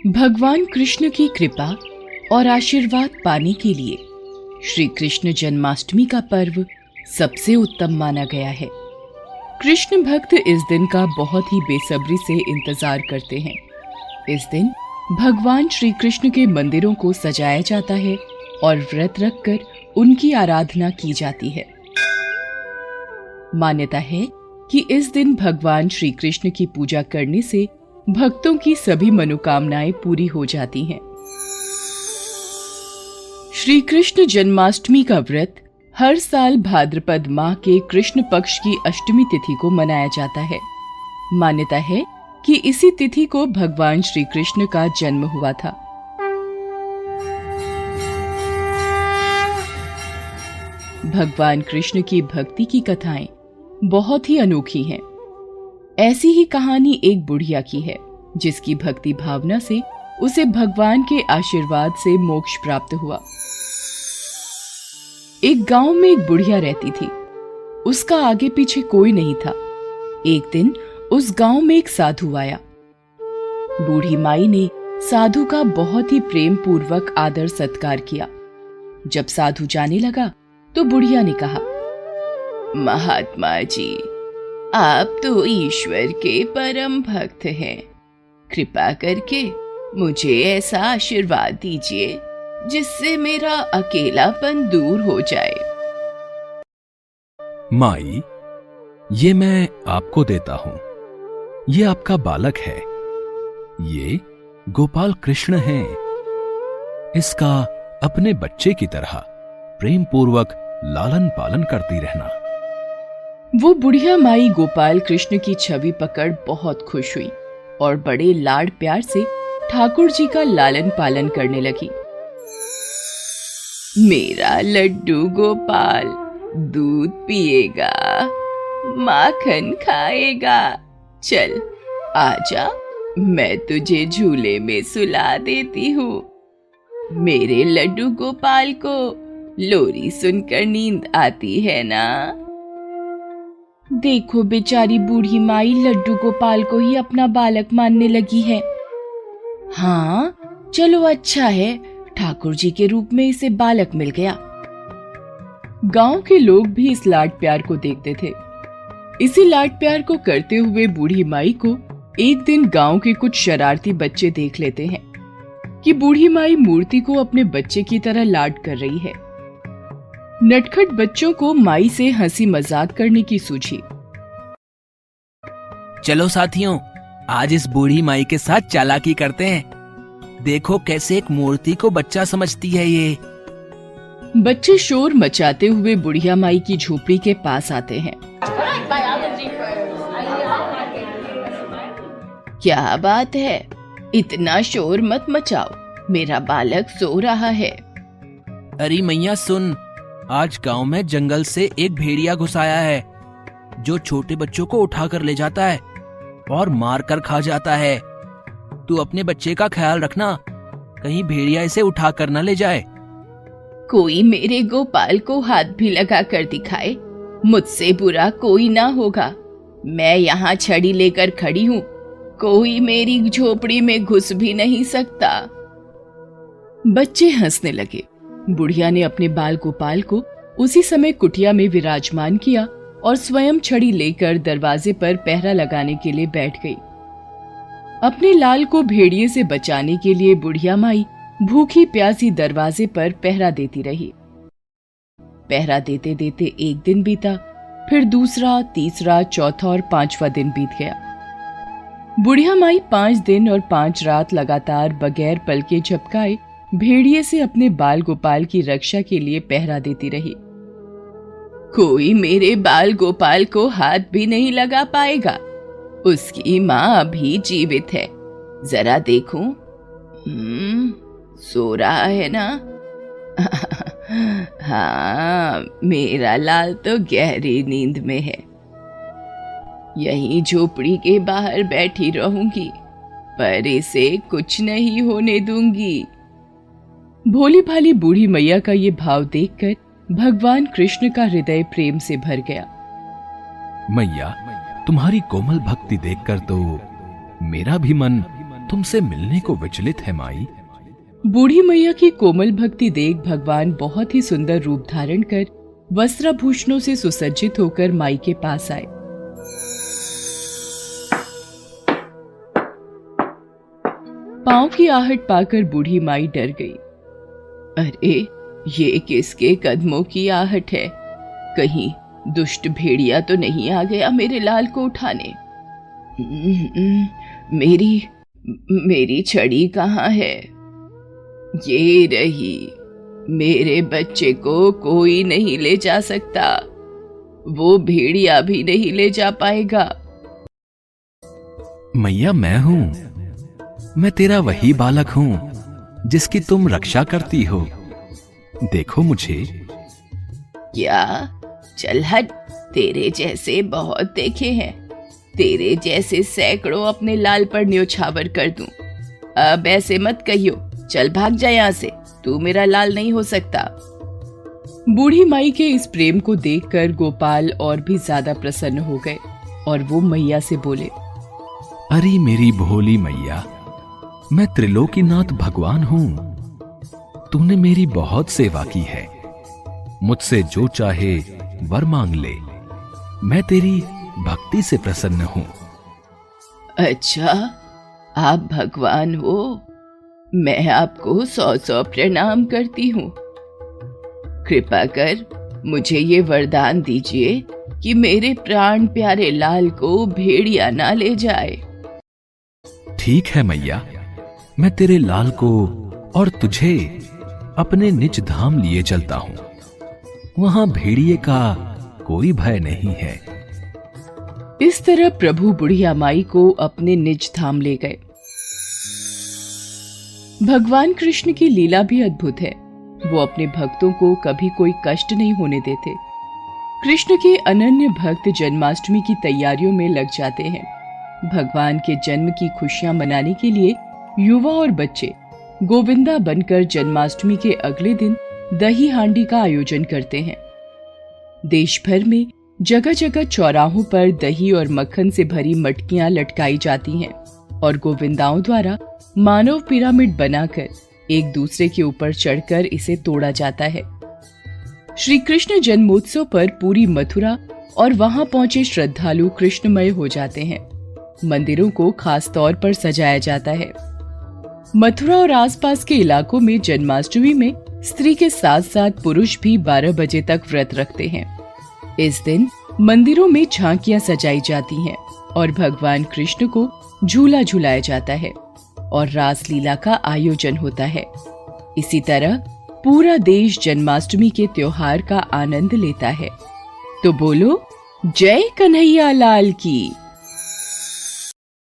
भगवान कृष्ण की कृपा और आशीर्वाद पाने के लिए श्री कृष्ण जन्माष्टमी का पर्व सबसे उत्तम माना गया है। कृष्ण भक्त इस दिन का बहुत ही बेसब्री से इंतज़ार करते हैं। इस दिन भगवान श्री कृष्ण के मंदिरों को सजाया जाता है और व्रत रखकर उनकी आराधना की जाती है। मान्यता है कि इस दिन भगवान श्री कृष्ण की पूजा करने से भक्तों की सभी मनोकामनाएँ पूरी हो जाती हैं। श्री कृष्ण जन्माष्टमी का व्रत हर साल भाद्रपद माह के कृष्ण पक्ष की अष्टमी तिथि को मनाया जाता है। मान्यता है कि इसी तिथि को भगवान श्री कृष्ण का जन्म हुआ था। भगवान कृष्ण की भक्ति की कथाएँ बहुत ही अनोखी हैं। ऐसी ही कहानी एक बुढ़िया की है, जिसकी भक्ति भावना से उसे भगवान के आशीर्वाद से मोक्ष प्राप्त हुआ। एक गाँव में एक बुढ़िया रहती थी। उसका आगे पीछे कोई नहीं था। एक दिन उस गाँव में एक साधु आया। बूढ़ी माई ने साधु का बहुत ही प्रेम पूर्वक आदर सत्कार किया। जब साधु जाने लगा तो बुढ़िया ने कहा, महात्मा जी आप तो ईश्वर के परम भक्त हैं। कृपा करके मुझे ऐसा आशीर्वाद दीजिए, जिससे मेरा अकेलापन दूर हो जाए। माई, ये मैं आपको देता हूँ। ये आपका बालक है। ये गोपाल कृष्ण है। इसका अपने बच्चे की तरह प्रेम पूर्वक लालन पालन करती रहना। वो बुढ़िया माई गोपाल कृष्ण की छवि पकड़ बहुत खुश हुई और बड़े लाड प्यार से ठाकुर जी का लालन पालन करने लगी। मेरा लड्डू गोपाल दूध पिएगा, माखन खाएगा। चल, आजा, मैं तुझे झूले में सुला देती हूँ। मेरे लड्डू गोपाल को लोरी सुनकर नींद आती है ना? देखो बेचारी बूढ़ी माई लड्डू गोपाल को ही अपना बालक मानने लगी है। हाँ चलो अच्छा है। ठाकुर जी के रूप में इसे बालक मिल गया। गाँव के लोग भी इस लाड प्यार को देखते थे। इसी लाड प्यार को करते हुए बूढ़ी माई को एक दिन गाँव के कुछ शरारती बच्चे देख लेते हैं कि बूढ़ी माई मूर्ति को अपने बच्चे की तरह लाड कर रही है। नटखट बच्चों को माई से हँसी मज़ाक करने की सूझी। चलो साथियों आज इस बूढ़ी माई के साथ चालाकी करते हैं। देखो कैसे एक मूर्ति को बच्चा समझती है ये। बच्चे शोर मचाते हुए बुढ़िया माई की झोपड़ी के पास आते हैं। क्या बात है? इतना शोर मत मचाओ। मेरा बालक सो रहा है। अरे मैया सुन। आज गाँव में जंगल से एक भेड़िया घुसाया है, जो छोटे बच्चों को उठा कर ले जाता है और मार कर खा जाता है। तू अपने बच्चे का ख्याल रखना, कहीं भेड़िया इसे उठा कर न ले जाए। कोई मेरे गोपाल को हाथ भी लगा कर दिखाए, मुझसे बुरा कोई ना होगा। मैं यहाँ छड़ी लेकर खड़ी हूँ, कोई मेरी झोपड़ी में घुस भी नहीं सकता। बच्चे हंसने लगे। बुढ़िया ने अपने बाल गोपाल को उसी समय कुटिया में विराजमान किया और स्वयं छड़ी लेकर दरवाजे पर पहरा लगाने के लिए बैठ गई। अपने लाल को भेड़िए से बचाने के लिए बुढ़िया माई भूखी प्यासी दरवाजे पर पहरा देती रही। पहरा देते देते एक दिन बीता, फिर दूसरा, तीसरा, चौथा और पांचवा दिन बीत गया। बुढ़िया माई पाँच दिन और पाँच रात लगातार बगैर पलके झपकाए भेड़िए से अपने बाल गोपाल की रक्षा के लिए पहरा देती रही। कोई मेरे बाल गोपाल को हाथ भी नहीं लगा पाएगा। उसकी माँ अभी जीवित है। जरा देखूँ? हम्म सो रहा है ना? हाँ मेरा लाल तो गहरी नींद में है। यही झोपड़ी के बाहर बैठी रहूँगी, पर इसे कुछ नहीं होने दूँगी। भोली भाली बूढ़ी मैया का ये भाव देखकर भगवान कृष्ण का हृदय प्रेम से भर गया। मैया तुम्हारी कोमल भक्ति देखकर तो मेरा भी मन तुमसे मिलने को विचलित है माई। बूढ़ी मैया की कोमल भक्ति देख भगवान बहुत ही सुंदर रूप धारण कर वस्त्राभूषणों से सुसज्जित होकर माई के पास आए। पाँव की आहट पाकर बूढ़ी माई डर गई। अरे, ये किसके कदमों की आहट है? कहीं दुष्ट भेड़िया तो नहीं आ गया मेरे लाल को उठाने। मेरी मेरी छड़ी कहाँ है? ये रही, मेरे बच्चे को कोई नहीं ले जा सकता। वो भेड़िया भी नहीं ले जा पाएगा। मैया, मैं हूँ। मैं तेरा वही बालक हूँ। जिसकी तुम रक्षा करती हो। देखो मुझे। क्या चल हट। तेरे जैसे बहुत देखे हैं। तेरे जैसे सैकड़ों अपने लाल पर न्योछावर कर दूँ। अब ऐसे मत कहियो चल भाग जा यहाँ से। तू मेरा लाल नहीं हो सकता। बूढ़ी माई के इस प्रेम को देखकर गोपाल और भी ज़्यादा प्रसन्न हो गए और वो मैया से बोले अरे मेरी भोली मैया मैं त्रिलोकीनाथ भगवान हूँ। तूने मेरी बहुत सेवा की है। मुझसे जो चाहे वर मांग ले। मैं तेरी भक्ति से प्रसन्न हूँ। अच्छा आप भगवान हो। मैं आपको सौ सौ प्रणाम करती हूँ। कृपा कर मुझे ये वरदान दीजिए कि मेरे प्राण प्यारे लाल को भेड़िया ना ले जाए। ठीक है मैया। मैं तेरे लाल को और तुझे अपने निज धाम लिए चलता हूँ। वहाँ भेड़िए का कोई भय नहीं है। इस तरह प्रभु बुढ़िया माई को अपने निज धाम ले गए। भगवान कृष्ण की लीला भी अद्भुत है। वो अपने भक्तों को कभी कोई कष्ट नहीं होने देते। कृष्ण के अनन्य भक्त जन्माष्टमी की तैयारियों में लग जाते हैं। भगवान के जन्म की खुशियाँ मनाने के लिए युवा और बच्चे, गोविंदा बनकर जन्माष्टमी के अगले दिन दही हांडी का आयोजन करते हैं। देश भर में जगह जगह चौराहों पर दही और मक्खन से भरी मटकियाँ लटकाई जाती हैं और गोविंदाओं द्वारा मानव पिरामिड बनाकर एक दूसरे के ऊपर चढ़कर इसे तोड़ा जाता है। श्री कृष्ण जन्मोत्सव पर पूरी मथुरा और वहाँ पहुँचे श्रद्धालु कृष्णमय हो जाते हैं। मंदिरों को खास तौर पर सजाया जाता है। मथुरा और आसपास के इलाकों में जन्माष्टमी में स्त्री के साथ साथ पुरुष भी 12 बजे तक व्रत रखते हैं। इस दिन मंदिरों में झांकियाँ सजाई जाती हैं और भगवान कृष्ण को झूला झुलाया जाता है और रासलीला का आयोजन होता है। इसी तरह पूरा देश जन्माष्टमी के त्योहार का आनंद लेता है। तो बोलो, जय कन्हैया लाल की।